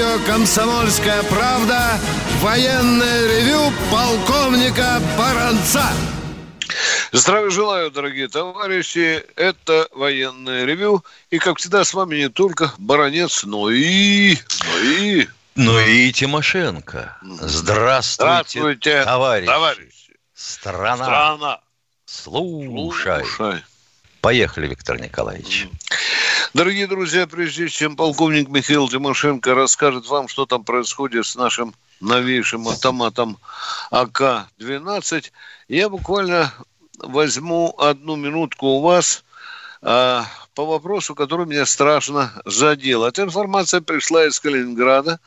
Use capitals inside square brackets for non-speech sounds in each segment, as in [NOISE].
Радио «Комсомольская правда» военное ревю полковника Баранца. Здравия желаю, дорогие товарищи. Это военное ревю. И, как всегда, с вами не только Баранец, но и... Но и... Ну и Тимошенко. Здравствуйте, Здравствуйте, товарищи. товарищи. Страна. Страна. Слушай. Слушай. Поехали, Виктор Николаевич. Дорогие друзья, прежде чем полковник Михаил Тимошенко расскажет вам, что там происходит с нашим новейшим автоматом АК-12, я буквально возьму одну минутку у вас а, по вопросу, который меня страшно задел. Эта информация пришла из Калининграда,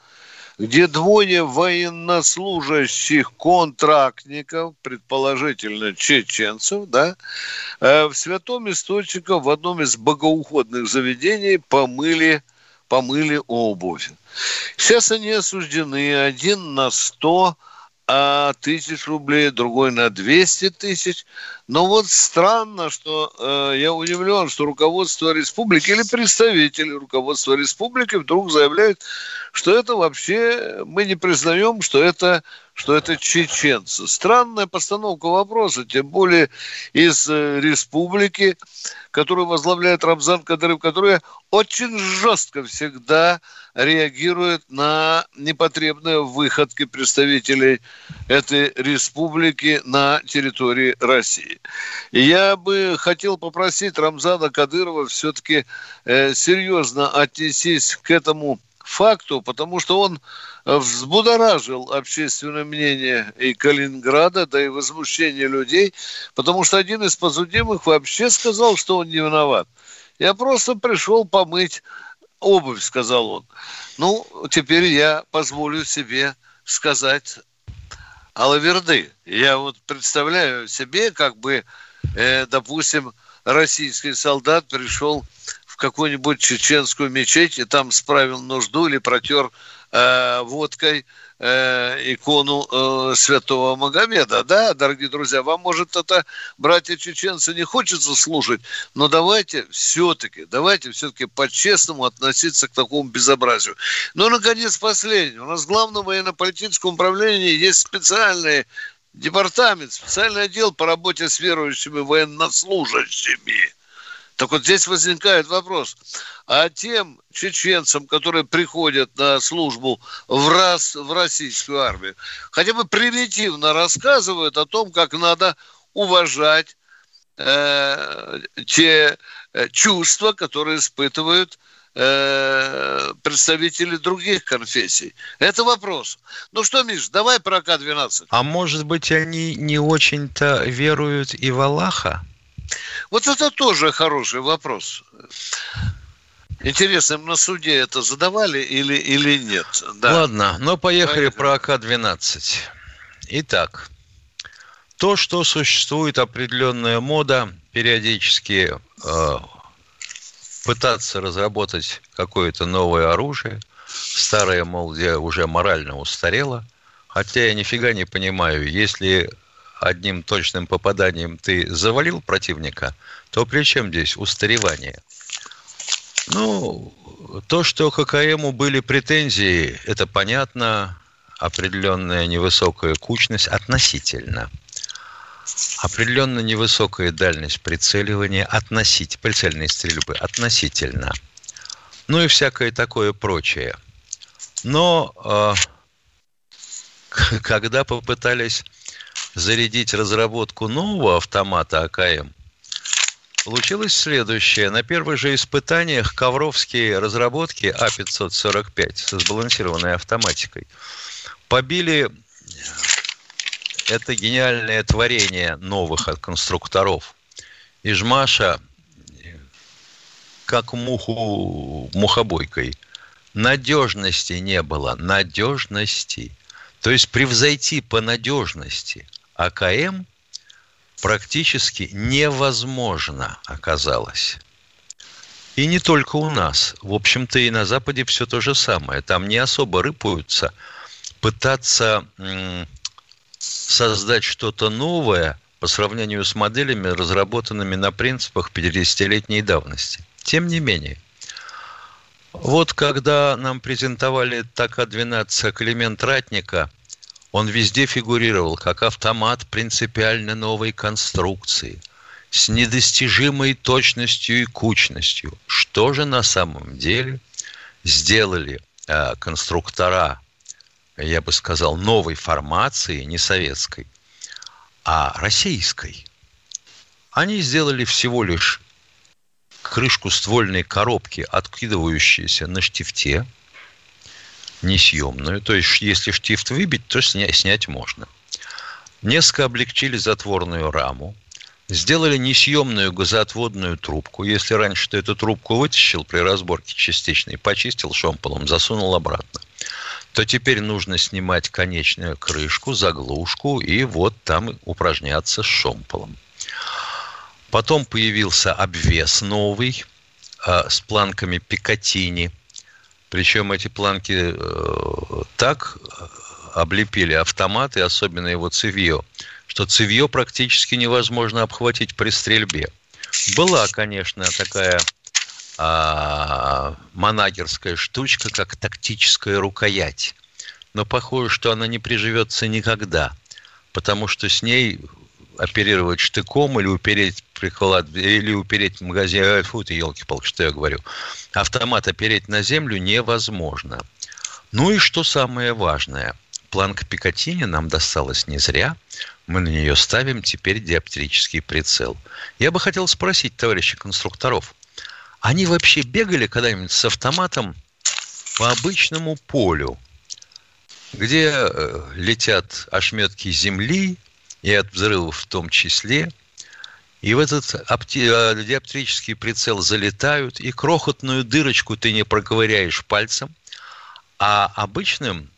где двое военнослужащих контрактников, предположительно чеченцев, да, э, в святом источнике в одном из богоуходных заведений помыли, помыли обувь. Сейчас они осуждены один на 100 а, тысяч рублей, другой на 200 тысяч. Но вот странно, что э, я удивлен, что руководство республики или представители руководства республики вдруг заявляют, что это вообще мы не признаем, что это что это чеченцы. Странная постановка вопроса, тем более из э, республики, которую возглавляет Рамзан Кадыров, которая очень жестко всегда реагирует на непотребные выходки представителей этой республики на территории России. Я бы хотел попросить Рамзана Кадырова все-таки э, серьезно отнестись к этому факту, потому что он взбудоражил общественное мнение и Калининграда, да и возмущение людей, потому что один из подсудимых вообще сказал, что он не виноват. Я просто пришел помыть обувь, сказал он. Ну, теперь я позволю себе сказать Алаверды. Я вот представляю себе, как бы, э, допустим, российский солдат пришел в какую-нибудь чеченскую мечеть и там справил нужду или протер э, водкой э, икону э, святого Магомеда. Да, дорогие друзья, вам, может, это, братья-чеченцы, не хочется слушать, но давайте все-таки, давайте все-таки по-честному относиться к такому безобразию. Ну, наконец, последнее. У нас в Главном военно-политическом управлении есть специальный департамент, специальный отдел по работе с верующими военнослужащими – так вот здесь возникает вопрос. А тем чеченцам, которые приходят на службу в, раз, в российскую армию, хотя бы примитивно рассказывают о том, как надо уважать э, те э, чувства, которые испытывают э, представители других конфессий. Это вопрос. Ну что, Миш, давай про К-12. А может быть, они не очень-то веруют и в Аллаха? Вот это тоже хороший вопрос. Интересно, на суде это задавали или, или нет? Да. Ладно, но поехали Поехали. про АК-12. Итак, то, что существует определенная мода периодически э, пытаться разработать какое-то новое оружие, старое, мол, уже морально устарело, хотя я нифига не понимаю, если одним точным попаданием ты завалил противника, то при чем здесь устаревание? Ну, то, что к ККМу были претензии, это понятно, определенная невысокая кучность относительно. Определенно невысокая дальность прицеливания относительно, прицельной стрельбы относительно. Ну и всякое такое прочее. Но э, [LAUGHS] когда попытались зарядить разработку нового автомата АКМ, получилось следующее. На первых же испытаниях ковровские разработки А545 со сбалансированной автоматикой побили это гениальное творение новых конструкторов. И Жмаша, как муху мухобойкой, надежности не было, надежности. То есть превзойти по надежности – АКМ практически невозможно оказалось. И не только у нас. В общем-то, и на Западе все то же самое. Там не особо рыпаются пытаться создать что-то новое по сравнению с моделями, разработанными на принципах 50-летней давности. Тем не менее, вот когда нам презентовали ТАКа-12 Климент Ратника, он везде фигурировал как автомат принципиально новой конструкции – с недостижимой точностью и кучностью. Что же на самом деле сделали э, конструктора, я бы сказал, новой формации, не советской, а российской? Они сделали всего лишь крышку ствольной коробки, откидывающуюся на штифте, несъемную. То есть, если штифт выбить, то снять, снять можно. Несколько облегчили затворную раму, сделали несъемную газоотводную трубку. Если раньше ты эту трубку вытащил при разборке частичной, почистил шомполом, засунул обратно, то теперь нужно снимать конечную крышку, заглушку и вот там упражняться с шомполом. Потом появился обвес новый э, с планками Пикатини. Причем эти планки э, так облепили автоматы, особенно его цевье, что цевье практически невозможно обхватить при стрельбе. Была, конечно, такая а, манагерская штучка, как тактическая рукоять. Но похоже, что она не приживется никогда, потому что с ней оперировать штыком или упереть приколад, или упереть магазин, фу ты, елки-палки, что я говорю, автомат опереть на землю невозможно. Ну и что самое важное, планка Пикатини нам досталась не зря. Мы на нее ставим теперь диоптрический прицел. Я бы хотел спросить товарищей конструкторов, они вообще бегали когда-нибудь с автоматом по обычному полю, где э, летят ошметки земли и от взрывов в том числе, и в этот э, диоптрический прицел залетают, и крохотную дырочку ты не проковыряешь пальцем, а обычным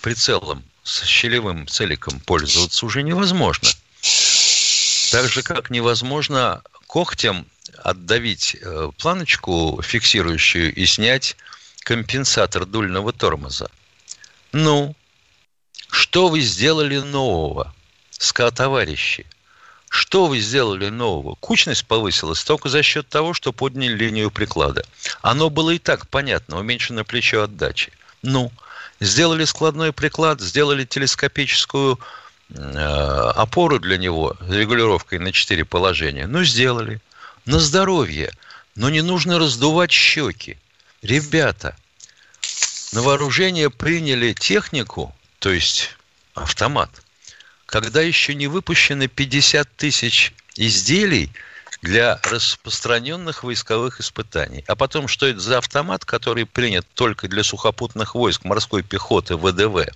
прицелом с щелевым целиком пользоваться уже невозможно. Так же, как невозможно когтем отдавить э, планочку фиксирующую и снять компенсатор дульного тормоза. Ну, что вы сделали нового, ска-товарищи? Что вы сделали нового? Кучность повысилась только за счет того, что подняли линию приклада. Оно было и так понятно, уменьшено плечо отдачи. Ну, Сделали складной приклад, сделали телескопическую э, опору для него с регулировкой на четыре положения. Ну, сделали. На здоровье. Но не нужно раздувать щеки. Ребята, на вооружение приняли технику, то есть автомат, когда еще не выпущены 50 тысяч изделий – для распространенных войсковых испытаний. А потом, что это за автомат, который принят только для сухопутных войск, морской пехоты, ВДВ,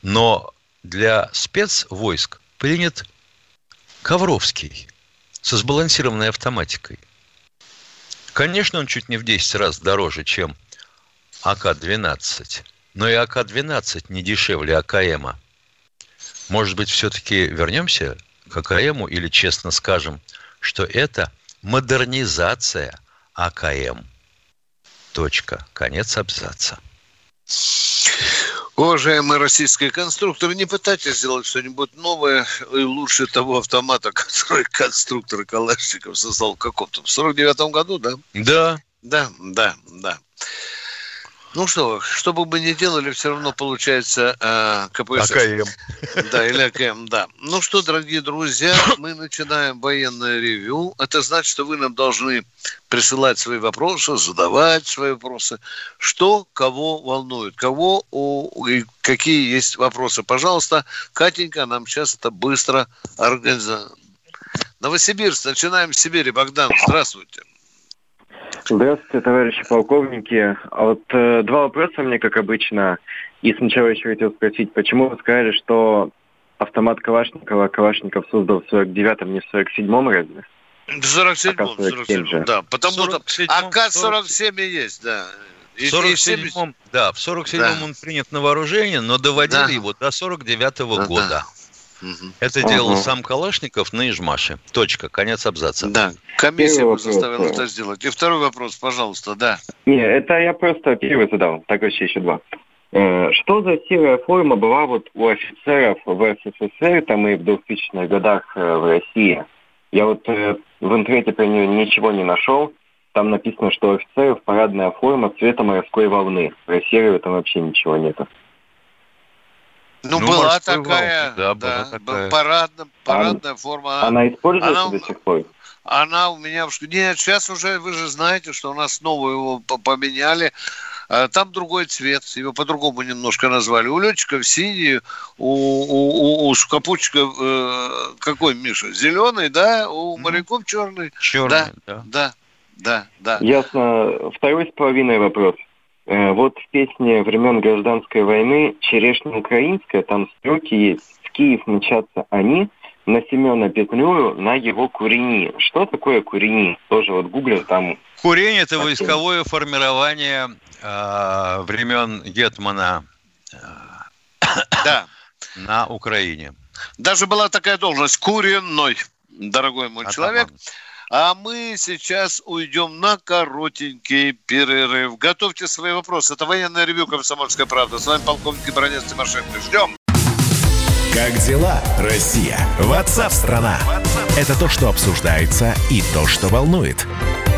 но для спецвойск принят Ковровский со сбалансированной автоматикой. Конечно, он чуть не в 10 раз дороже, чем АК-12, но и АК-12 не дешевле АКМа. Может быть, все-таки вернемся к АКМу или честно скажем – что это модернизация АКМ. Точка. Конец абзаца. Уважаемые российские конструкторы, не пытайтесь сделать что-нибудь новое и лучше того автомата, [LAUGHS] который конструктор Калашников создал в каком-то, в 49 году, да? Да. Да, да, да. Ну что, что бы мы ни делали, все равно получается э, КПСС. АКМ. Да, или АКМ, да. Ну что, дорогие друзья, мы начинаем военное ревю. Это значит, что вы нам должны присылать свои вопросы, задавать свои вопросы. Что кого волнует, кого у, и какие есть вопросы. Пожалуйста, Катенька нам сейчас это быстро организует. Новосибирск, начинаем с Сибири. Богдан, здравствуйте. Здравствуйте, товарищи полковники. А вот э, два вопроса мне, как обычно. И сначала еще хотел спросить, почему вы сказали, что автомат Калашникова Калашников создал в 49-м, не в 47-м разве? В 47-м, 47 да. Потому что АК-47 и есть, да. В 47-м, да, в 47-м да. он принят на вооружение, но доводили да. его до 49-го да. года. Угу. Это ага. делал сам Калашников на Ижмаше. Точка. Конец абзаца. Да. Комиссия бы заставила это сделать. И второй вопрос, пожалуйста, да. Не, это я просто первый задал. Так вообще еще два. Э, что за серая форма была вот у офицеров в СССР, там и в 2000-х годах э, в России? Я вот э, в интернете про нее ничего не нашел. Там написано, что у офицеров парадная форма цвета морской волны. Про серую там вообще ничего нету. Ну, ну была такая, да, да, была такая. Парадная, парадная а, форма. Она используется она, до сих пор? Она у меня... Нет, сейчас уже, вы же знаете, что у нас снова его поменяли. А, там другой цвет, его по-другому немножко назвали. У летчиков синий, у, у, у, у капучика э, какой, Миша? Зеленый, да? У моряков черный? Черный, да. Да, да, да. да. Ясно. Второй с половиной вопрос. Э, вот в песне времен гражданской войны «Черешня украинская», там строки есть «В Киев мчатся они», на Семена Петлюру на его курени. Что такое курени? Тоже вот гуглил там. Курень – это войсковое формирование э, времен Гетмана э, да. [COUGHS] на Украине. Даже была такая должность – куренной, дорогой мой Атаман. человек. А мы сейчас уйдем на коротенький перерыв. Готовьте свои вопросы. Это военное ревю «Комсомольская правда». С вами полковник Бронец Тимошенко. Ждем. Как дела, Россия? Ватсап-страна! Это то, что обсуждается и то, что волнует.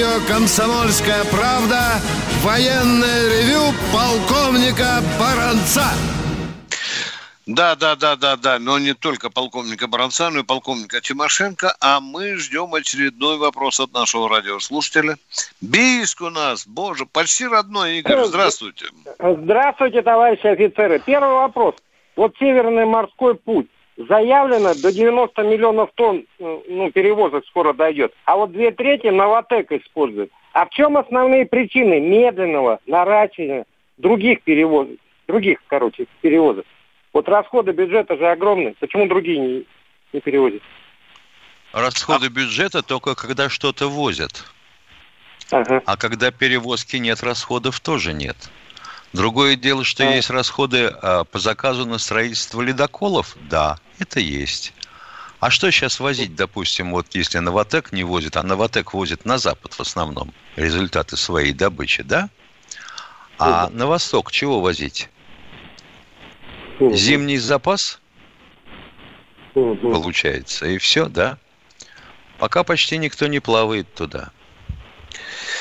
Радио «Комсомольская правда» военное ревю полковника Баранца. Да, да, да, да, да, но не только полковника Баранца, но и полковника Тимошенко, а мы ждем очередной вопрос от нашего радиослушателя. Бийск у нас, боже, почти родной Игорь, здравствуйте. Здравствуйте, товарищи офицеры. Первый вопрос. Вот Северный морской путь заявлено до 90 миллионов тонн э, ну, перевозок скоро дойдет. А вот две трети Новотек использует. А в чем основные причины медленного наращивания других перевозок? Других, короче, перевозок. Вот расходы бюджета же огромные. Почему другие не, не перевозят? Расходы а... бюджета только когда что-то возят. Ага. А когда перевозки нет, расходов тоже нет. Другое дело, что а... есть расходы а, по заказу на строительство ледоколов. Да, это есть. А что сейчас возить, допустим, вот если Новотек не возит, а Новотек возит на Запад в основном результаты своей добычи, да? А на Восток чего возить? Зимний запас? Получается. И все, да? Пока почти никто не плавает туда.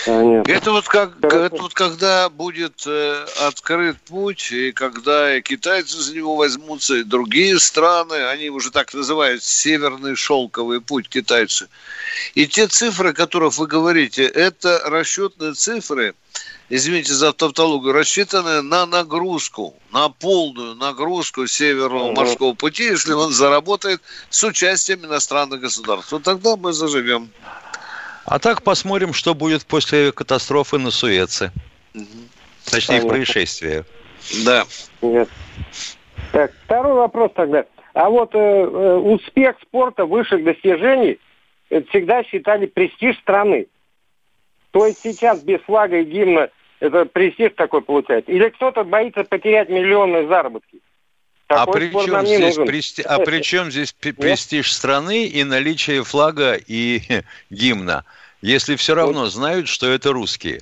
Понятно. Это вот как это вот когда будет э, открыт путь, и когда китайцы за него возьмутся, и другие страны, они уже так называют северный шелковый путь китайцы. И те цифры, о которых вы говорите, это расчетные цифры, извините за тавтологию, рассчитанные на нагрузку, на полную нагрузку Северного морского пути, если он заработает с участием иностранных государств. Вот тогда мы заживем. А так посмотрим, что будет после катастрофы на Суэце. Угу. Точнее, Понятно. происшествия. Да. Нет. Так, второй вопрос тогда. А вот э, э успех спорта высших достижений это всегда считали престиж страны. То есть сейчас без флага и гимна это престиж такой получается? Или кто-то боится потерять миллионные заработки? а при, чем здесь прести... а при чем здесь престиж страны и наличие флага и [LAUGHS] гимна? Если все равно знают, что это русские?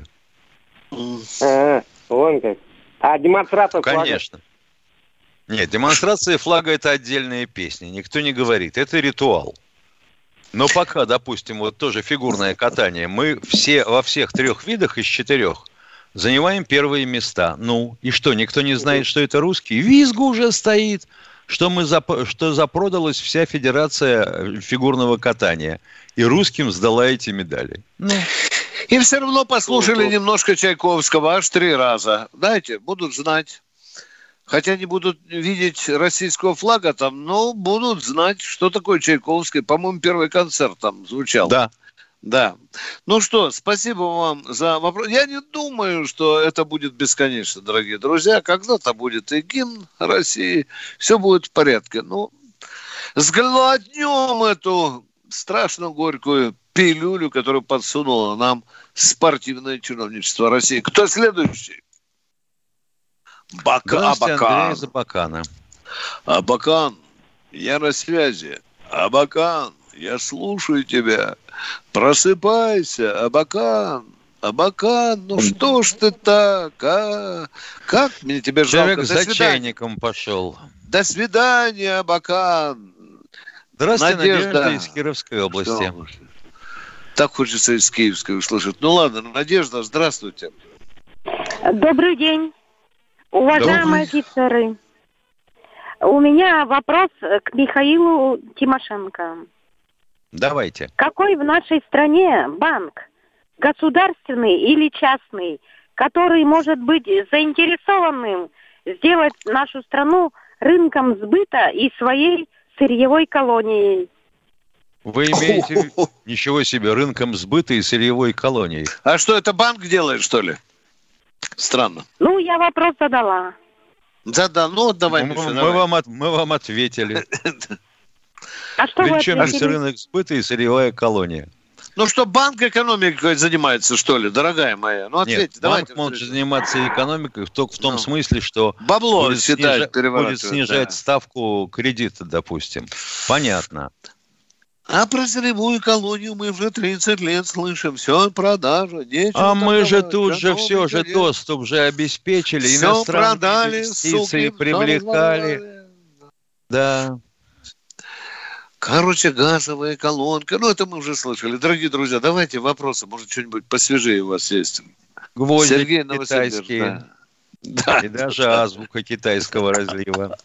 А, вон как. А демонстрация флага? Конечно. Нет, демонстрация флага – это отдельная песня. Никто не говорит. Это ритуал. Но пока, допустим, вот тоже фигурное катание, мы все во всех трех видах из четырех занимаем первые места. Ну, и что, никто не знает, что это русский? Визгу уже стоит что, мы зап... что запродалась вся федерация э, фигурного катания. И русским сдала эти медали. Ну. И все равно послушали немножко Чайковского аж три раза. Знаете, будут знать. хотя не будут видеть российского флага там, но будут знать, что такое Чайковский. По-моему, первый концерт там звучал. Да. Да. Ну что, спасибо вам за вопрос. Я не думаю, что это будет бесконечно, дорогие друзья. Когда-то будет и гимн России, все будет в порядке. Ну, сглотнем эту страшно горькую пилюлю, которую подсунуло нам спортивное чиновничество России. Кто следующий? Бака, Абакан. из Абакана. Абакан, я на связи. Абакан, я слушаю тебя. Просыпайся, Абакан. Абакан, ну что ж ты так, а? Как мне тебя жалко? Человек за чайником пошел. До свидания, Абакан. Здравствуйте, Надежда, Надежда из Кировской области. Так хочется из Киевской услышать. Ну ладно, Надежда, здравствуйте. Добрый день. Уважаемые Добрый. офицеры, у меня вопрос к Михаилу Тимошенко. Давайте. Какой в нашей стране банк, государственный или частный, который может быть заинтересованным сделать нашу страну рынком сбыта и своей сырьевой колонией? Вы имеете [LAUGHS] ничего себе рынком сбыта и сырьевой колонией. А что это банк делает, что ли? Странно. Ну, я вопрос задала. Да, да, ну давай, мы, Миша, мы, давай. Вам, от, мы вам ответили. [LAUGHS] А что Причем здесь рынок сбыта и сырьевая колония. Ну что, банк экономикой занимается, что ли, дорогая моя? Ну, ответьте, Нет, давайте. банк может заниматься экономикой только в том ну, смысле, что бабло будет, снижать, будет снижать да. ставку кредита, допустим. Понятно. А про сырьевую колонию мы уже 30 лет слышим. Все, продажа, нечего. А мы же тут же все же доступ же обеспечили. Все продали, инвестиции суки, привлекали. Да. Короче, газовая колонка. Ну, это мы уже слышали. Дорогие друзья, давайте вопросы. Может, что-нибудь посвежее у вас есть? Гвозди Сергей китайские. Да. да. И даже азбука китайского разлива.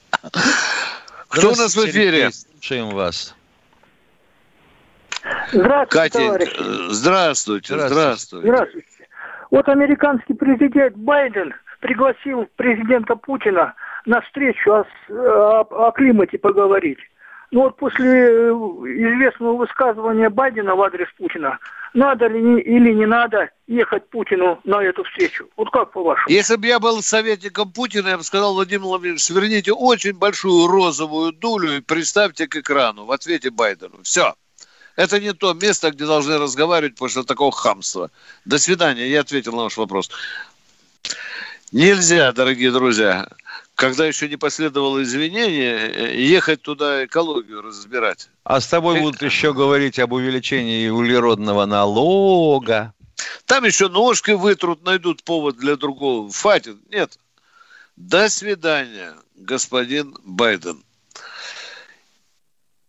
Кто у нас в эфире? Слушаем вас. Здравствуйте, Катя, товарищи. Здравствуйте, здравствуйте, здравствуйте. Здравствуйте. Вот американский президент Байден пригласил президента Путина на встречу о, о, о климате поговорить. Ну вот после э, известного высказывания Байдена в адрес Путина, надо ли или не надо ехать Путину на эту встречу? Вот как по-вашему? Если бы я был советником Путина, я бы сказал, Владимир Владимирович, сверните очень большую розовую дулю и представьте к экрану в ответе Байдену. Все. Это не то место, где должны разговаривать после такого хамства. До свидания. Я ответил на ваш вопрос. Нельзя, дорогие друзья, когда еще не последовало извинение, ехать туда экологию разбирать. А с тобой будут еще говорить об увеличении углеродного налога. Там еще ножки вытрут, найдут повод для другого. Хватит. Нет. До свидания, господин Байден.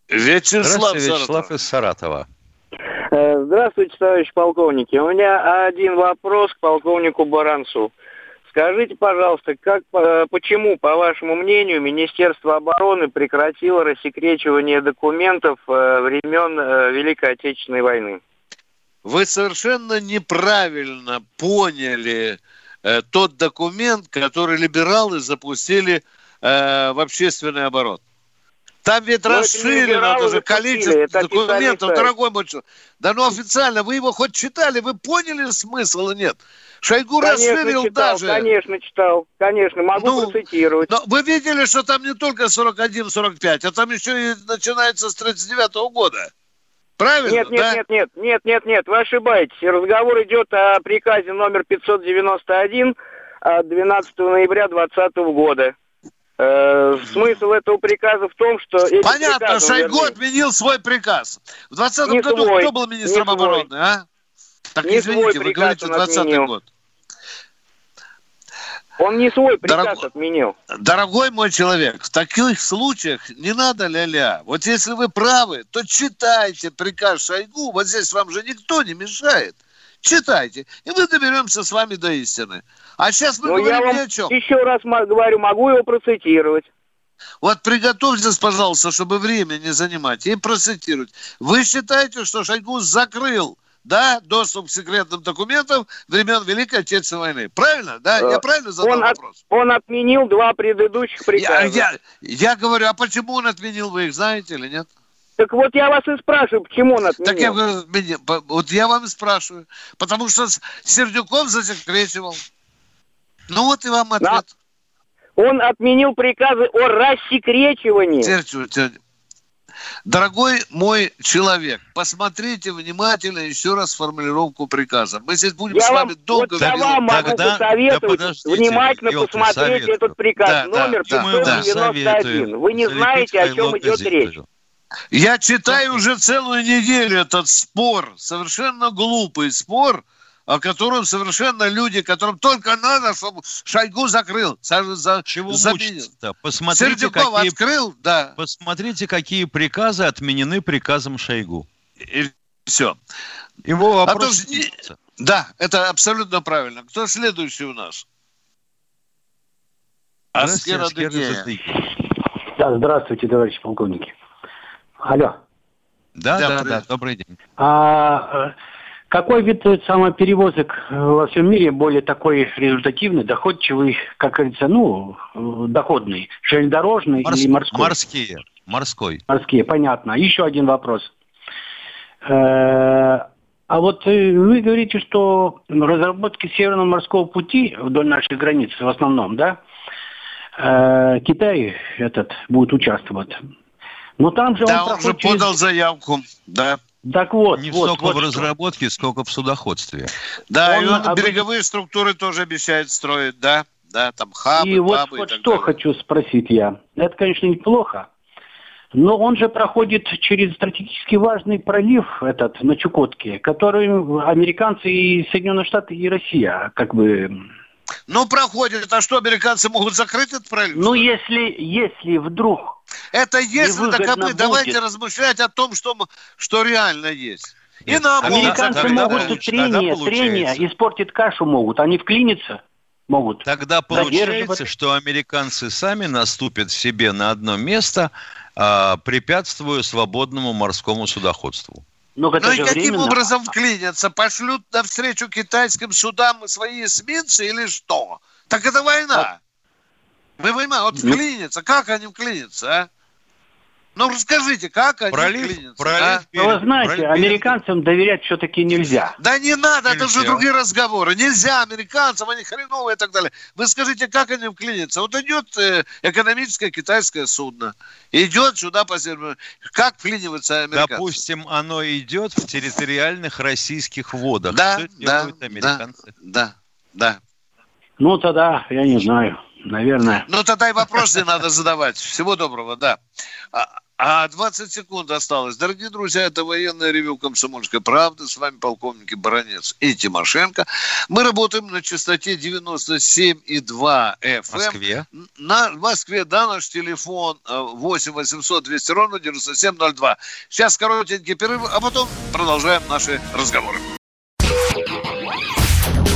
Вячеслав, Вячеслав из Саратова. Э, здравствуйте, товарищ полковники. У меня один вопрос к полковнику Баранцу. Скажите, пожалуйста, как, э, почему, по вашему мнению, Министерство обороны прекратило рассекречивание документов э, времен Великой Отечественной войны? Вы совершенно неправильно поняли тот документ, который либералы запустили в общественный оборот. Там ведь Но ну, расширено уже количество документов, дорогой мой человек. Да ну официально, вы его хоть читали, вы поняли смысл или нет? Шойгу конечно, расширил читал, даже... Конечно, читал, конечно, могу ну, процитировать. Но вы видели, что там не только 41-45, а там еще и начинается с 39 -го года. Правильно, нет, нет, да? нет, нет, нет, нет, нет, вы ошибаетесь. Разговор идет о приказе номер 591 от 12 ноября 2020 года. Э, смысл этого приказа в том, что... Понятно, приказом, Шойгу вернее, отменил свой приказ. В 2020 году свой, кто был министром обороны, свой. а? Так не извините, вы говорите 20 год. Он не свой приказ Дорог... отменил. Дорогой мой человек, в таких случаях не надо ля-ля. Вот если вы правы, то читайте приказ Шойгу. Вот здесь вам же никто не мешает. Читайте, и мы доберемся с вами до истины. А сейчас мы Но говорим я вам ни о чем. Еще раз говорю, могу его процитировать. Вот приготовьтесь, пожалуйста, чтобы время не занимать, и процитировать. Вы считаете, что Шойгу закрыл да, доступ к секретным документам времен Великой Отечественной войны. Правильно, да? Я Э, правильно задал Он, от- вопрос? он отменил два предыдущих Я, приказа. я, я говорю, а почему он отменил, вы их знаете или нет? Так вот я вас и спрашиваю, почему он отменил? Так я говорю, вот я вам и спрашиваю. Потому что Сердюков засекречивал. Ну вот и вам ответ. Он отменил приказы о рассекречивании. Дорогой мой человек, посмотрите внимательно еще раз формулировку приказа. Мы здесь будем Я с вам, вами долго вот я говорить. вам могу Тогда- посоветовать да внимательно елки, посмотреть советую. этот приказ, Да, да, номер да, Мы вам 591. советуем Вы не знаете, о чем идет речь. Я читаю уже целую неделю этот спор, совершенно глупый спор, о котором совершенно люди, которым только надо, чтобы Шойгу закрыл. За, за- Чего заменил. мучиться-то? Посмотрите Сердюкова какие, открыл, да, посмотрите, какие приказы отменены приказом Шойгу. и все. Его А вопрос... то ж не- Да, это абсолютно правильно. Кто следующий у нас? Здравствуйте, Аскер. Да, здравствуйте, товарищи полковники. Алло. Да, Да, да, да, добрый день. А э, какой вид э, самоперевозок э, во всем мире более такой результативный, доходчивый, как говорится, ну, э, доходный? Железнодорожный Морс- или морской? Морские. Морской. Морские, понятно. Еще один вопрос. А вот вы говорите, что в разработке Северного морского пути вдоль нашей границы в основном, да, Китай этот будет участвовать. Но там же Да, он он же проходит через- подал заявку. Да. Так вот, Не вот, столько вот в что. разработке, сколько в судоходстве. Да, Он и он об- береговые структуры тоже обещает строить, да. Да, там хабы, И вот, пабы вот и так что далее. хочу спросить я. Это, конечно, неплохо, но он же проходит через стратегически важный пролив этот на Чукотке, который американцы и Соединенные Штаты и Россия как бы... Ну, проходит. А что, американцы могут закрыть этот пролив? Ну, если, если вдруг... Это если так а мы давайте будет. размышлять о том, что, что реально есть. И нам могут Американцы тогда могут получ- трение, трение, испортить кашу могут. Они вклиниться могут. Тогда получается, что американцы сами наступят себе на одно место, а, препятствуя свободному морскому судоходству. Но Ну и каким временно. образом вклинятся? Пошлют навстречу китайским судам свои эсминцы или что? Так это война. Вы понимаете, вот Ну. вклинятся. Как они вклинятся, а? Ну, расскажите, как они Пролив, вклинятся, пролив а? Но вы знаете, пролив- американцам доверять все-таки нельзя. Да не надо, это же Нельзя. другие разговоры. Нельзя американцам, они хреновые и так далее. Вы скажите, как они вклинятся? Вот идет э, экономическое китайское судно, идет сюда по земле. Как вклиниваются американцы? Допустим, оно идет в территориальных российских водах. Да, Что да, американцы? Да, да. Ну, тогда, я не знаю, наверное. Ну, тогда и вопрос не надо задавать. Всего доброго, да. А, а 20 секунд осталось. Дорогие друзья, это военное ревю «Комсомольской правды». С вами полковники Баранец и Тимошенко. Мы работаем на частоте 97,2 FM. В Москве. На в Москве, да, наш телефон э, 8 800 200 ровно 9702. Сейчас коротенький перерыв, а потом продолжаем наши разговоры.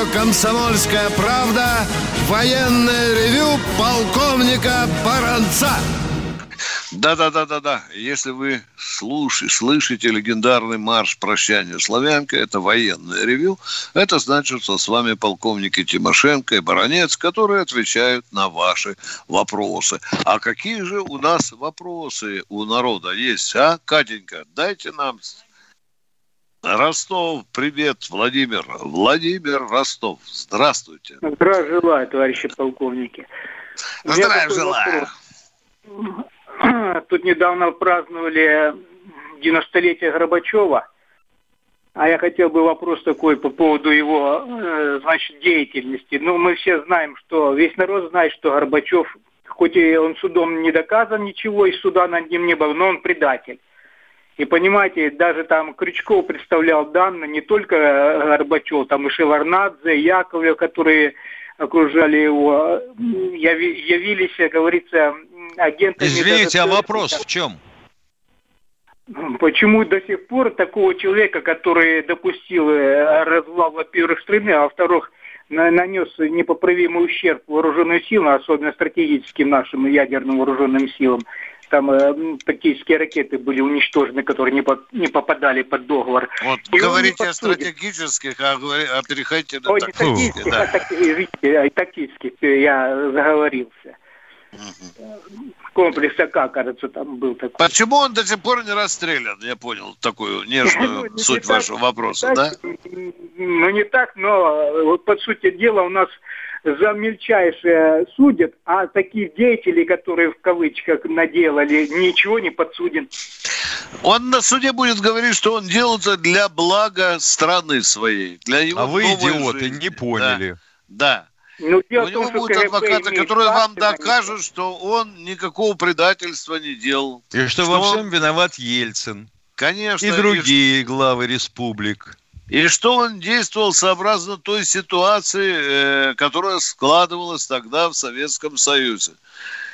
Радио «Комсомольская правда» военное ревю полковника Баранца. Да-да-да-да-да. Если вы слушай, слышите легендарный марш прощания славянка, это военное ревю, это значит, что с вами полковники Тимошенко и Баранец, которые отвечают на ваши вопросы. А какие же у нас вопросы у народа есть, а? Катенька, дайте нам Ростов, привет, Владимир. Владимир Ростов, здравствуйте. Здравия желаю, товарищи полковники. Здравия желаю. Вопрос. [CLEARS THROAT] Тут недавно праздновали 90-летие Горбачева. А я хотел бы вопрос такой по поводу его, э, значит, деятельности. Ну, мы все знаем, что весь народ знает, что Горбачев, хоть и он судом не доказан ничего, и суда над ним не было, но он предатель. И понимаете, даже там Крючков представлял данные, не только Горбачев, там и Шеварнадзе, Яковлев, которые окружали его, явились, как говорится, агентами... Извините, а вопрос в чем? Почему до сих пор такого человека, который допустил э, развал, во-первых, страны, а во-вторых, нанес непоправимый ущерб вооруженным силам, особенно стратегическим нашим ядерным вооруженным силам, там э, тактические ракеты были уничтожены, которые не, по, не попадали под договор. Вот и говорите о стратегических, а, а переходите на Ой, тактических. Да. А, тактических, я заговорился. Комплекс АК, кажется, там был такой. Почему он до сих пор не расстрелян? Я понял такую нежную [LAUGHS] ну, суть вашего вопроса, да? Ну, не так, но вот по сути дела у нас за мельчайшее судят, а таких деятелей, которые в кавычках наделали, ничего не подсуден. Он на суде будет говорить, что он делается для блага страны своей, для его А вы, идиоты, жизни. не поняли. Да. да. Ну, У него том, будут адвокаты, которые вам докажут, что он никакого предательства не делал. И что, что во всем он... виноват Ельцин. Конечно. И другие и... главы республик. И что он действовал сообразно той ситуации, э, которая складывалась тогда в Советском Союзе.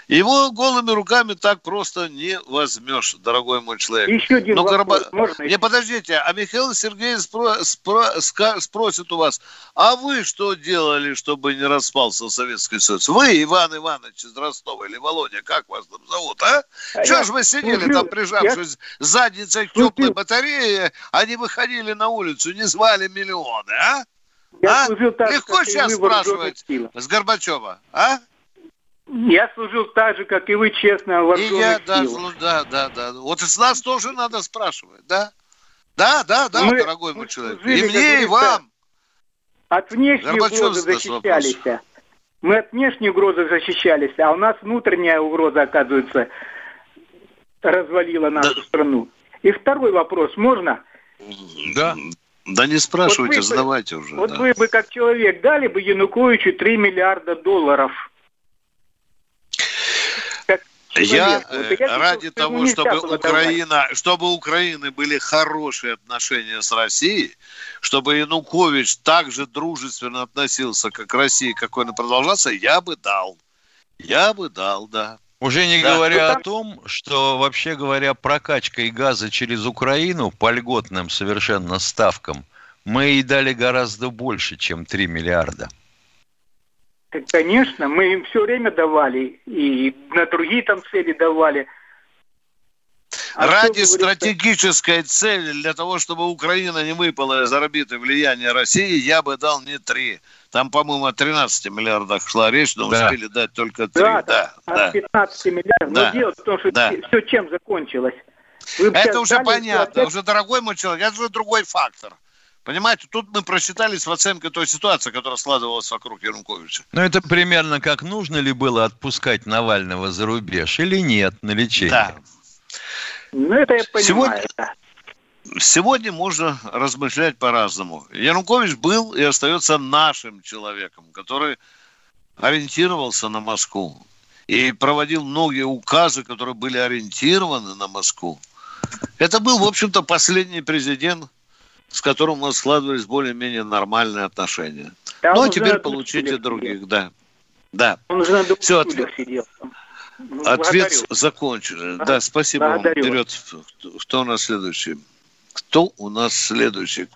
Его голыми руками так просто не возьмешь, дорогой мой человек. Еще один Но вопрос. Горба... Можно? Не, подождите, а Михаил Сергеевич спро... Спро... спросит у вас, а вы что делали, чтобы не распался Советский Союз? Вы, Иван Иванович из Ростова или Володя, как вас там зовут, а? а Чего ж вы сидели служил, там, прижавшись я... задницей к теплой батарее, а не выходили на улицу, не звали миллионы, а? Я а? Так, Легко сейчас спрашивать с Горбачева, а? Я служил так же, как и вы, честно, в И я, да, да, да, да. Вот из нас тоже надо спрашивать, да? Да, да, да, мы, дорогой мой человек. и мне, и вам. От внешней угрозы защищались. Мы от внешней угрозы защищались, а у нас внутренняя угроза, оказывается, развалила нашу да. страну. И второй вопрос, можно? Да. Да не спрашивайте, вот вы, задавайте уже. Вот да. вы бы как человек дали бы Януковичу 3 миллиарда долларов – я, я ради того, чтобы Украина, чтобы у Украины были хорошие отношения с Россией, чтобы Янукович также дружественно относился как к России, какой он продолжался, я бы дал. Я бы дал, да. Уже не да. говоря о том, что, вообще говоря, прокачкой газа через Украину по льготным совершенно ставкам мы и дали гораздо больше, чем 3 миллиарда. Конечно, мы им все время давали, и на другие там цели давали. А Ради стратегической цели, для того, чтобы Украина не выпала из орбиты влияния России, я бы дал не три. Там, по-моему, о 13 миллиардах шла речь, но да. успели дать только три. Да, да, да. От 15 миллиардов. Да. Но дело в том, что да. все чем закончилось. Вы это уже понятно, опять... уже дорогой мой человек, это уже другой фактор. Понимаете, тут мы просчитались в оценке той ситуации, которая складывалась вокруг Януковича. Ну, это примерно как нужно ли было отпускать Навального за рубеж или нет на лечение? Да. Ну, это я понимаю. Сегодня, сегодня можно размышлять по-разному. Янукович был и остается нашим человеком, который ориентировался на Москву и проводил многие указы, которые были ориентированы на Москву. Это был, в общем-то, последний президент с которым у нас складывались более-менее нормальные отношения. Да, ну, а теперь получите других, сидел. да. Да. Он уже на Все, ответ... сидел. Ответ закончен. Да, да спасибо Благодарю. вам. Вперед. Кто у нас следующий? Кто у нас следующий?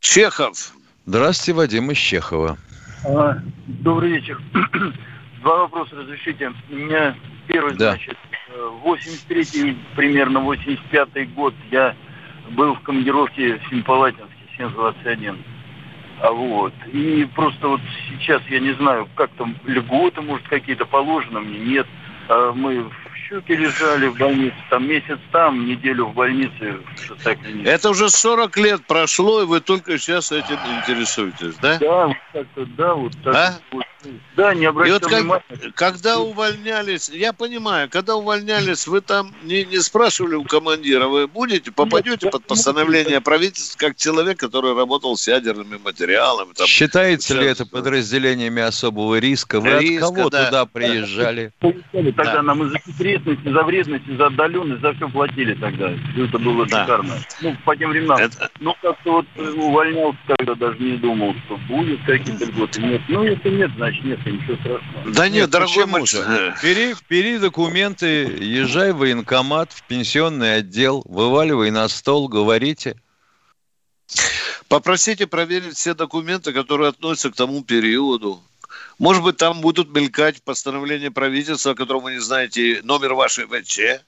Чехов. Здравствуйте, Вадим из Чехова. А, добрый вечер. [CLEARS THROAT] Два вопроса разрешите. У меня первый, да. значит, 83-й, э, примерно 85-й год я был в командировке в Семипалатинске, 721. А вот. И просто вот сейчас я не знаю, как там льготы, может, какие-то положены мне, нет. А мы в Щуки лежали в больнице, там месяц там, неделю в больнице. Так... Это уже 40 лет прошло, и вы только сейчас этим интересуетесь, да? Да, вот так-то, да, вот так. А? Вот. Да, не обращал вот внимания. Когда увольнялись, я понимаю, когда увольнялись, вы там не, не спрашивали у командира, вы будете, попадете Нет, под постановление правительства как человек, который работал с ядерными материалами. Там, Считается ли это подразделениями особого риска? Вы риска, от кого да. туда приезжали? Тогда да. нам и за секретность, и за вредность, за отдаленность, за все платили тогда. Это было да. шикарно. Ну, по тем временам. Это... Ну, как-то вот увольнялся тогда, даже не думал, что будет какие-то льготы. Нет, ну, это нет, значит нет, ничего страшного. Да нет, нет дорогой мой... Бери, бери документы, езжай в военкомат, в пенсионный отдел, вываливай на стол, говорите. Попросите проверить все документы, которые относятся к тому периоду. Может быть, там будут мелькать постановления правительства, о котором вы не знаете, номер вашей ВЧ,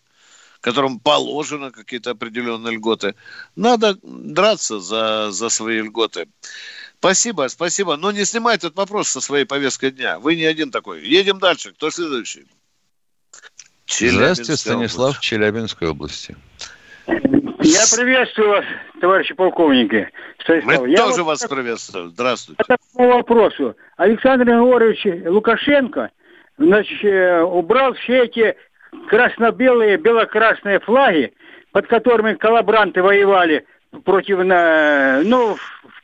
которым положено какие-то определенные льготы. Надо драться за, за свои льготы. Спасибо, спасибо. Но не снимай этот вопрос со своей повесткой дня. Вы не один такой. Едем дальше. Кто следующий? Здравствуйте, Станислав, область. Челябинской области. Я приветствую вас, товарищи полковники. Станислав. Мы Я тоже вас приветствуем. Здравствуйте. По вопросу. Александр Григорьевич Лукашенко значит, э, убрал все эти красно-белые, бело-красные флаги, под которыми коллаборанты воевали против, ну,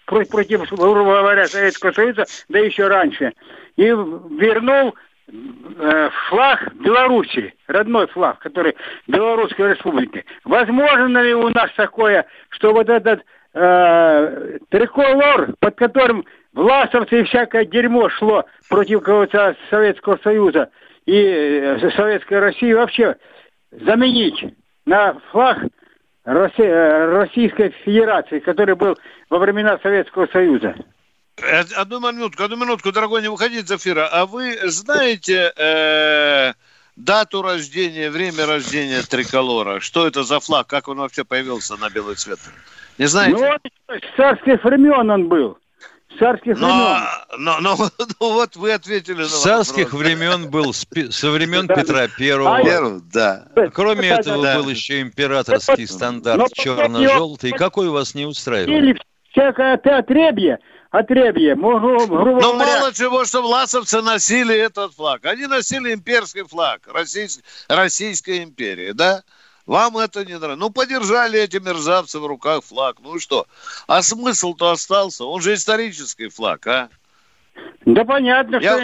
против, грубо говоря, Советского Союза, да еще раньше. И вернул э, флаг Беларуси, родной флаг, который Белорусской Республики. Возможно ли у нас такое, что вот этот э, триколор, под которым власовцы и всякое дерьмо шло против кого-то Советского Союза и э, Советской России вообще заменить на флаг Э, Российской Федерации, который был во времена Советского Союза. Э, одну минутку, одну минутку, дорогой, не выходить из эфира. А вы знаете э, дату рождения, время рождения триколора? Что это за флаг? Как он вообще появился на белый цвет? Не знаете? Ну, он с царских времен он был царских но, времен. Но, но, [LAUGHS] ну, вот вы ответили на царских вопрос. времен был со времен Петра Первого. А, да. Кроме этого был еще императорский стандарт черно-желтый. Какой вас не устраивал? Или всякое отребье, отребье. Но ну, мало чего, что власовцы носили этот флаг. Они носили имперский флаг Российской, Российской империи, да? Вам это не нравится. Ну, подержали эти мерзавцы в руках флаг. Ну и что? А смысл-то остался. Он же исторический флаг, а? Да понятно, Я...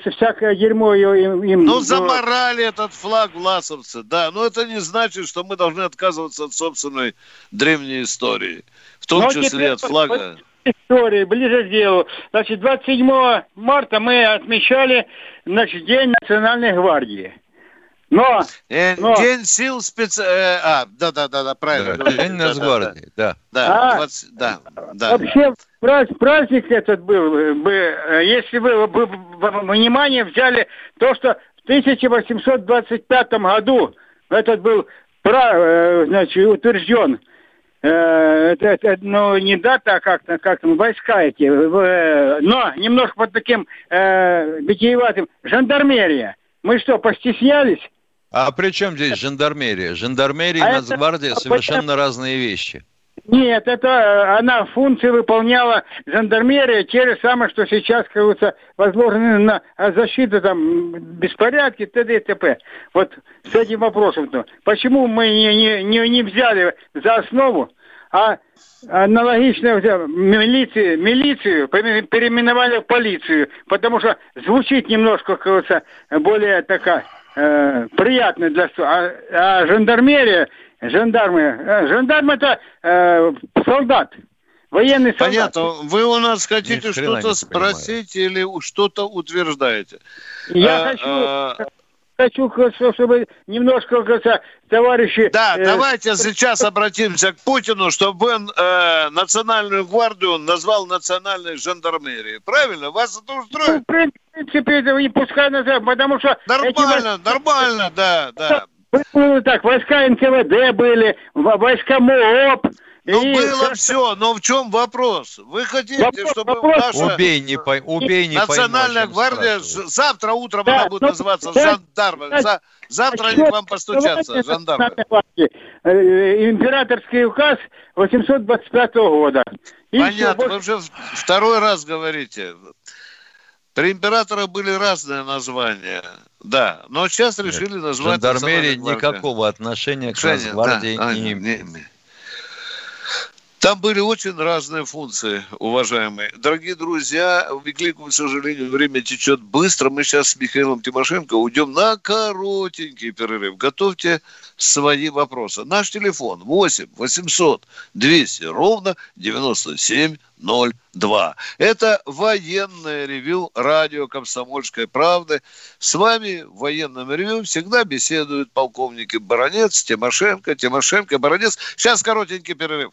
что всякое дерьмо им... им ну, заморали этот флаг власовцы, да. Но это не значит, что мы должны отказываться от собственной древней истории. В том Но числе от флага. Истории, ближе к делу. Значит, 27 марта мы отмечали значит, День Национальной гвардии. Но, э, но... День сил спец... Э, а, да, да, да, да, правильно. Да, день Нацгвардии, да. Да, да, 20, да, да. Вообще праздник этот был бы, э, если вы внимание взяли то, что в 1825 году этот был э, значит, утвержден это, это, ну, не дата, а как, как там, войска эти, но немножко под таким э, витиеватым, жандармерия. Мы что, постеснялись? А при чем здесь жандармерия? Жандармерия а и Нацгвардия это... совершенно разные вещи. Нет, это э, она функции выполняла жандармерия, те же самые, что сейчас, как говорится, возложены на защиту там беспорядки, т.д. и т.п. Вот с этим вопросом. -то. Почему мы не, не, не взяли за основу, а аналогично милицию, милицию переименовали в полицию, потому что звучит немножко, как говорится, более такая э, приятная для... А, а жандармерия, жандармы, э, жандарм это э, солдат, военный солдат. Понятно. Вы у нас хотите что-то спросить или что-то утверждаете? Я а, хочу... А хочу, чтобы немножко, товарищи... Да, э, давайте сейчас обратимся к Путину, чтобы он э, национальную гвардию назвал национальной жандармерией. Правильно? Вас это устроит? Ну, в принципе, это не пускай назад, потому что... Нормально, эти... нормально, да, да. Было так, войска НКВД были, войска МООП, Ну, и было все, но в чем вопрос? Вы хотите, вопрос, чтобы вопрос, наша... Убей, не, по... Убей, не Национальная пойму, гвардия завтра утром да, она будет ну, называться да, жандармы. Да, завтра они к вам постучатся, жандармы. Э, императорский указ 825 года. И Понятно, все, вы уже второй раз говорите. При императорах были разные названия, да, но сейчас решили назвать... Жандармерия никакого отношения к Росгвардии да, не имеет. Там были очень разные функции, уважаемые. Дорогие друзья, к великому сожалению, время течет быстро. Мы сейчас с Михаилом Тимошенко уйдем на коротенький перерыв. Готовьте свои вопросы. Наш телефон 8 800 200 ровно 9702. Это военное ревю радио «Комсомольской правды». С вами в военном ревю всегда беседуют полковники Баранец, Тимошенко, Тимошенко, Баранец. Сейчас коротенький перерыв.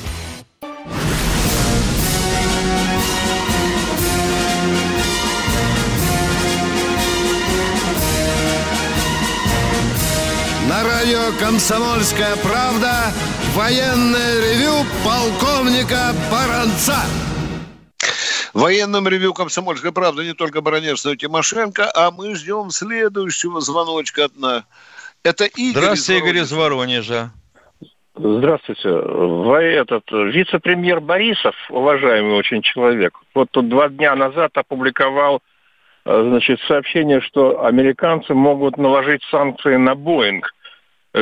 Радио «Комсомольская правда» военное ревю полковника Баранца. В военном ревю «Комсомольской правды» не только Баранец, но и Тимошенко, а мы ждем следующего звоночка от нас. Это Игорь Здравствуйте, Игорь из Воронежа. Здравствуйте. Вы этот вице-премьер Борисов, уважаемый очень человек, вот тут два дня назад опубликовал э, значит, сообщение, что американцы могут наложить санкции на Боинг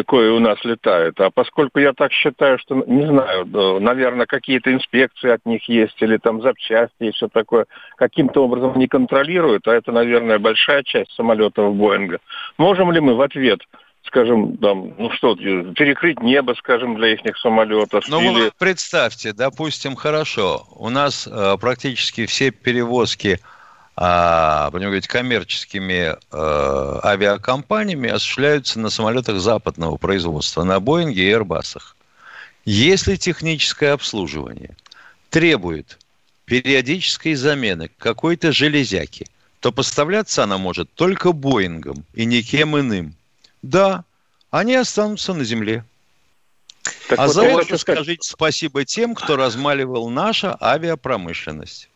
кое у нас летает. А поскольку я так считаю, что, не знаю, наверное, какие-то инспекции от них есть, или там запчасти и все такое, каким-то образом не контролируют, а это, наверное, большая часть самолетов Боинга, можем ли мы в ответ скажем, там, ну что, перекрыть небо, скажем, для их самолетов. Ну, или... представьте, допустим, хорошо, у нас э, практически все перевозки а, будем говорить, коммерческими э, авиакомпаниями осуществляются на самолетах западного производства, на Боинге и Airbus'ах. Если техническое обслуживание требует периодической замены какой-то железяки, то поставляться она может только Боингом и никем иным. Да, они останутся на земле. Так а вот за это скажите спасибо тем, кто размаливал наша авиапромышленность.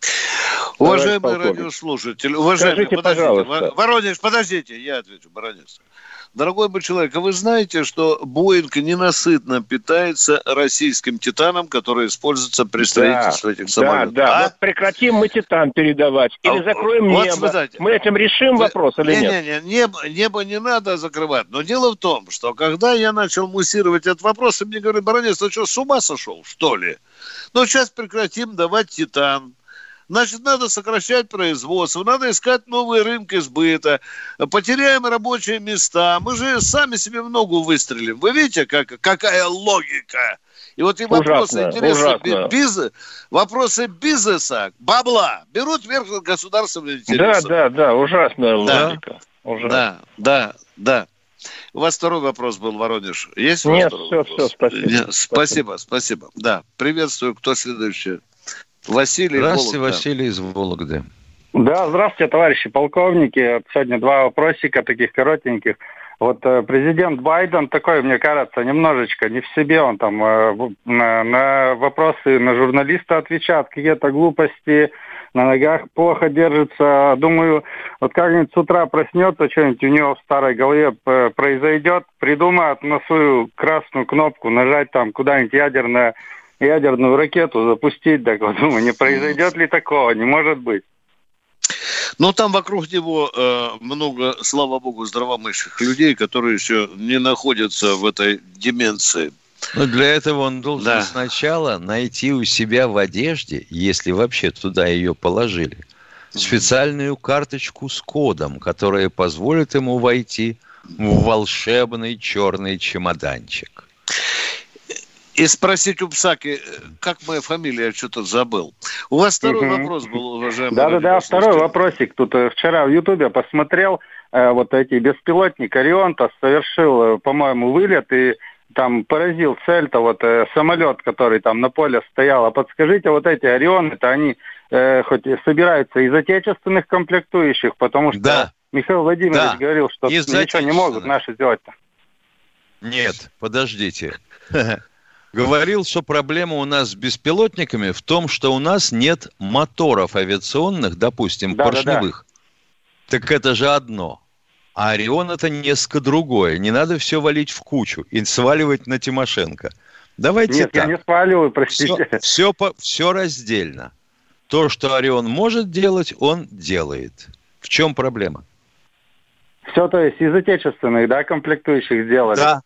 Уважаемый радиослушатель, уважаемый, Скажите, подождите, пожалуйста. Воронеж, подождите, я отвечу, Воронеж. Дорогой мой человек, а вы знаете, что Боинг ненасытно питается российским титаном, который используется при строительстве да, этих самолетов? Да, да. А? Вот прекратим мы титан передавать или а, закроем вот, небо. Знаете, мы этим решим вы, вопрос или не, нет? Не, не, небо, небо не надо закрывать. Но дело в том, что когда я начал муссировать этот вопрос, мне говорят, баронец, ты что, с ума сошел, что ли? Ну, сейчас прекратим давать титан Значит, надо сокращать производство, надо искать новые рынки сбыта, потеряем рабочие места. Мы же сами себе ногу выстрелим. Вы видите, как, какая логика? И вот и вопросы ужасно, интересные, ужасно. Бизнес, вопросы бизнеса, бабла, берут вверх государственные интересы. Да, да, да, ужасная логика. Да, ужасно. да, да, да. У вас второй вопрос был, Воронеж. Есть Нет, все, вопрос? все, спасибо. Нет, спасибо, спасибо. Да, приветствую. Кто следующий? Василий Здравствуйте, Вологда. Василий из Вологды. Да, здравствуйте, товарищи полковники. Сегодня два вопросика таких коротеньких. Вот э, президент Байден такой, мне кажется, немножечко не в себе. Он там э, на, на вопросы на журналиста отвечает, какие-то глупости, на ногах плохо держится. Думаю, вот как-нибудь с утра проснется, что-нибудь у него в старой голове э, произойдет, придумает на свою красную кнопку нажать там куда-нибудь ядерное ядерную ракету запустить, так вот думаю, не произойдет ли такого, не может быть. Но там вокруг него э, много, слава богу, здравомыслящих людей, которые еще не находятся в этой деменции. Но для этого он должен да. сначала найти у себя в одежде, если вообще туда ее положили, специальную карточку с кодом, которая позволит ему войти в волшебный черный чемоданчик. И спросить у Псаки, как моя фамилия, я что-то забыл. У вас второй угу. вопрос был, уважаемый. Да-да-да, второй вопросик. Тут э, вчера в Ютубе посмотрел, э, вот эти беспилотник Орионта совершил, э, по-моему, вылет и там поразил цель-то вот э, самолет, который там на поле стоял. А подскажите, вот эти Орионы-то они э, хоть собираются из отечественных комплектующих, потому что да. Михаил Владимирович да. говорил, что из ничего не могут наши сделать-то. Нет, подождите. [LAUGHS] говорил, что проблема у нас с беспилотниками в том, что у нас нет моторов авиационных, допустим, да, поршневых. Да, да. Так это же одно. А Орион это несколько другое. Не надо все валить в кучу и сваливать на Тимошенко. Давайте Нет, так. я не сваливаю, простите. Все, все, по, все раздельно. То, что Орион может делать, он делает. В чем проблема? Все, то есть из отечественных, да, комплектующих сделали? Да,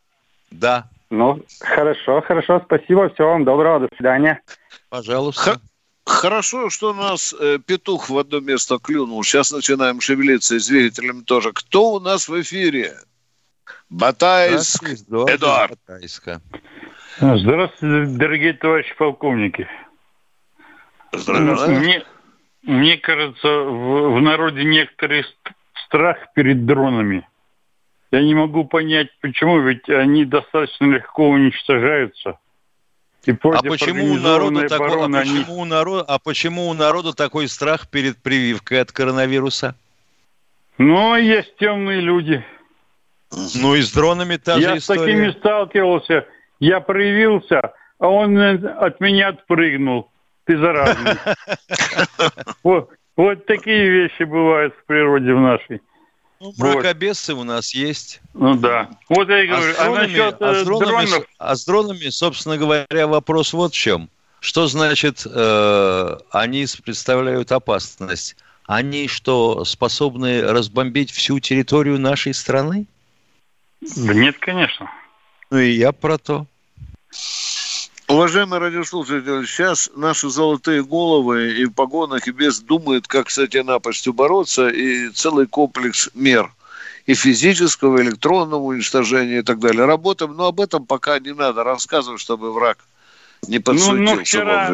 да. Ну, хорошо, хорошо, спасибо, всего вам доброго, до свидания. Пожалуйста. Хорошо, что у нас э, петух в одно место клюнул. Сейчас начинаем шевелиться и с двигателем тоже. Кто у нас в эфире? Батайск, Эдуард. Батайска. Здравствуйте, дорогие товарищи полковники. Здравствуйте. Мне, мне кажется, в, в народе некоторый страх перед дронами. Я не могу понять, почему, ведь они достаточно легко уничтожаются. И а почему у народа такой, а почему они... у народа, а почему у народа такой страх перед прививкой от коронавируса? Ну, есть темные люди. Ну и с дронами та Я же история. с такими сталкивался. Я проявился, а он от меня отпрыгнул. Ты заразный. [LAUGHS] Вот такие вещи бывают в природе в нашей. Ну, мракобесы вот. у нас есть. Ну да. Вот я и говорю. А, с дронами, а, насчет, а, с дронами, дронов... а с дронами, собственно говоря, вопрос вот в чем. Что значит э, они представляют опасность? Они что, способны разбомбить всю территорию нашей страны? Да нет, конечно. Ну и я про то. Уважаемые радиослушатели, сейчас наши золотые головы и в погонах, и без думают, как с этой напастью бороться, и целый комплекс мер и физического, и электронного уничтожения и так далее. Работаем, но об этом пока не надо рассказывать, чтобы враг не подсуетился. Ну, ну вчера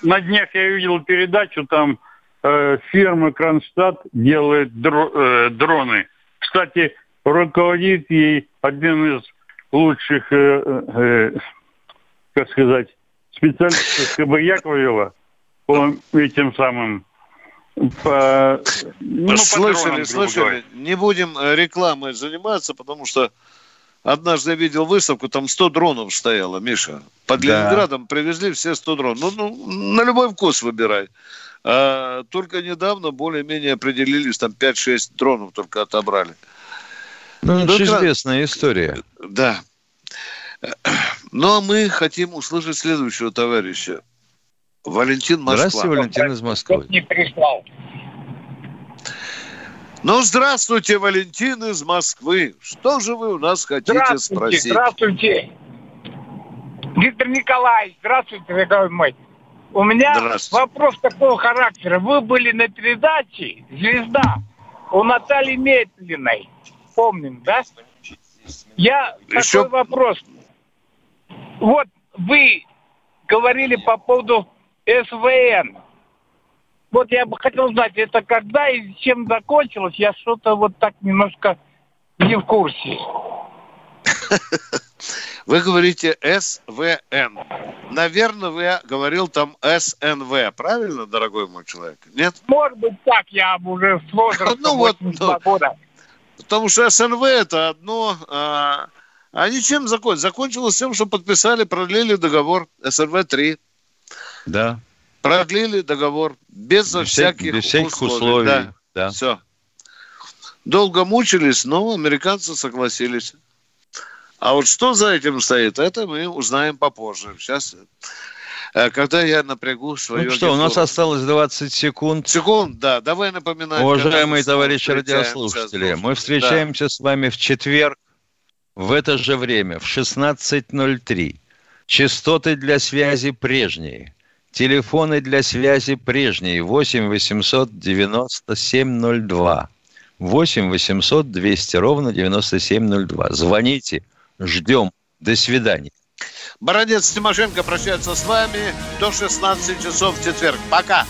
на днях я видел передачу, там э, фирма Кронштадт делает дро, э, дроны. Кстати, руководит ей один из лучших э, э, как сказать, специалистов КБ Яковлева по этим самым по, ну, слышали, слышали. Не будем э, рекламой заниматься, потому что однажды я видел выставку, там 100 дронов стояло, Миша. Под да. Ленинградом привезли все 100 дронов. Ну, ну, на любой вкус выбирай. А, только недавно более-менее определились, там 5-6 дронов только отобрали. Ну, это ну, известная история. Да. Ну, а мы хотим услышать следующего товарища. Валентин Москва. Здравствуйте, Валентин из Москвы. Не прислал. Ну, здравствуйте, Валентин из Москвы. Что же вы у нас хотите здравствуйте, спросить? Здравствуйте. Виктор Николаевич, здравствуйте, дорогой мой. У меня вопрос такого характера. Вы были на передаче «Звезда» у Натальи Метлиной. Помним, да? Я Еще... такой вопрос. Вот вы говорили по поводу СВН. Вот я бы хотел знать, это когда и чем закончилось? Я что-то вот так немножко не в курсе. [LAUGHS] Вы говорите СВН. Наверное, вы говорил там СНВ. Правильно, дорогой мой человек? Нет? Может быть так, я уже с возрастом [LAUGHS] ну, вот, ну, года. Потому что СНВ это одно, а, а они чем закончилось? Закончилось тем, что подписали, продлили договор СРВ-3. Да. Продлили договор без, без всяких, без всяких условий. условий. Да. да. Все. Долго мучились, но американцы согласились. А вот что за этим стоит, это мы узнаем попозже. Сейчас э, когда я напрягу свое... Ну что, у нас осталось 20 секунд. Секунд, да. Давай напоминать. Уважаемые товарищи радиослушатели, мы встречаемся да. с вами в четверг в это же время, в 16.03. Частоты для связи прежние. Телефоны для связи прежние. 8 800 97 02. 8 800 200 ровно 9702. Звоните. Ждем. До свидания. Бородец Тимошенко прощается с вами до 16 часов в четверг. Пока.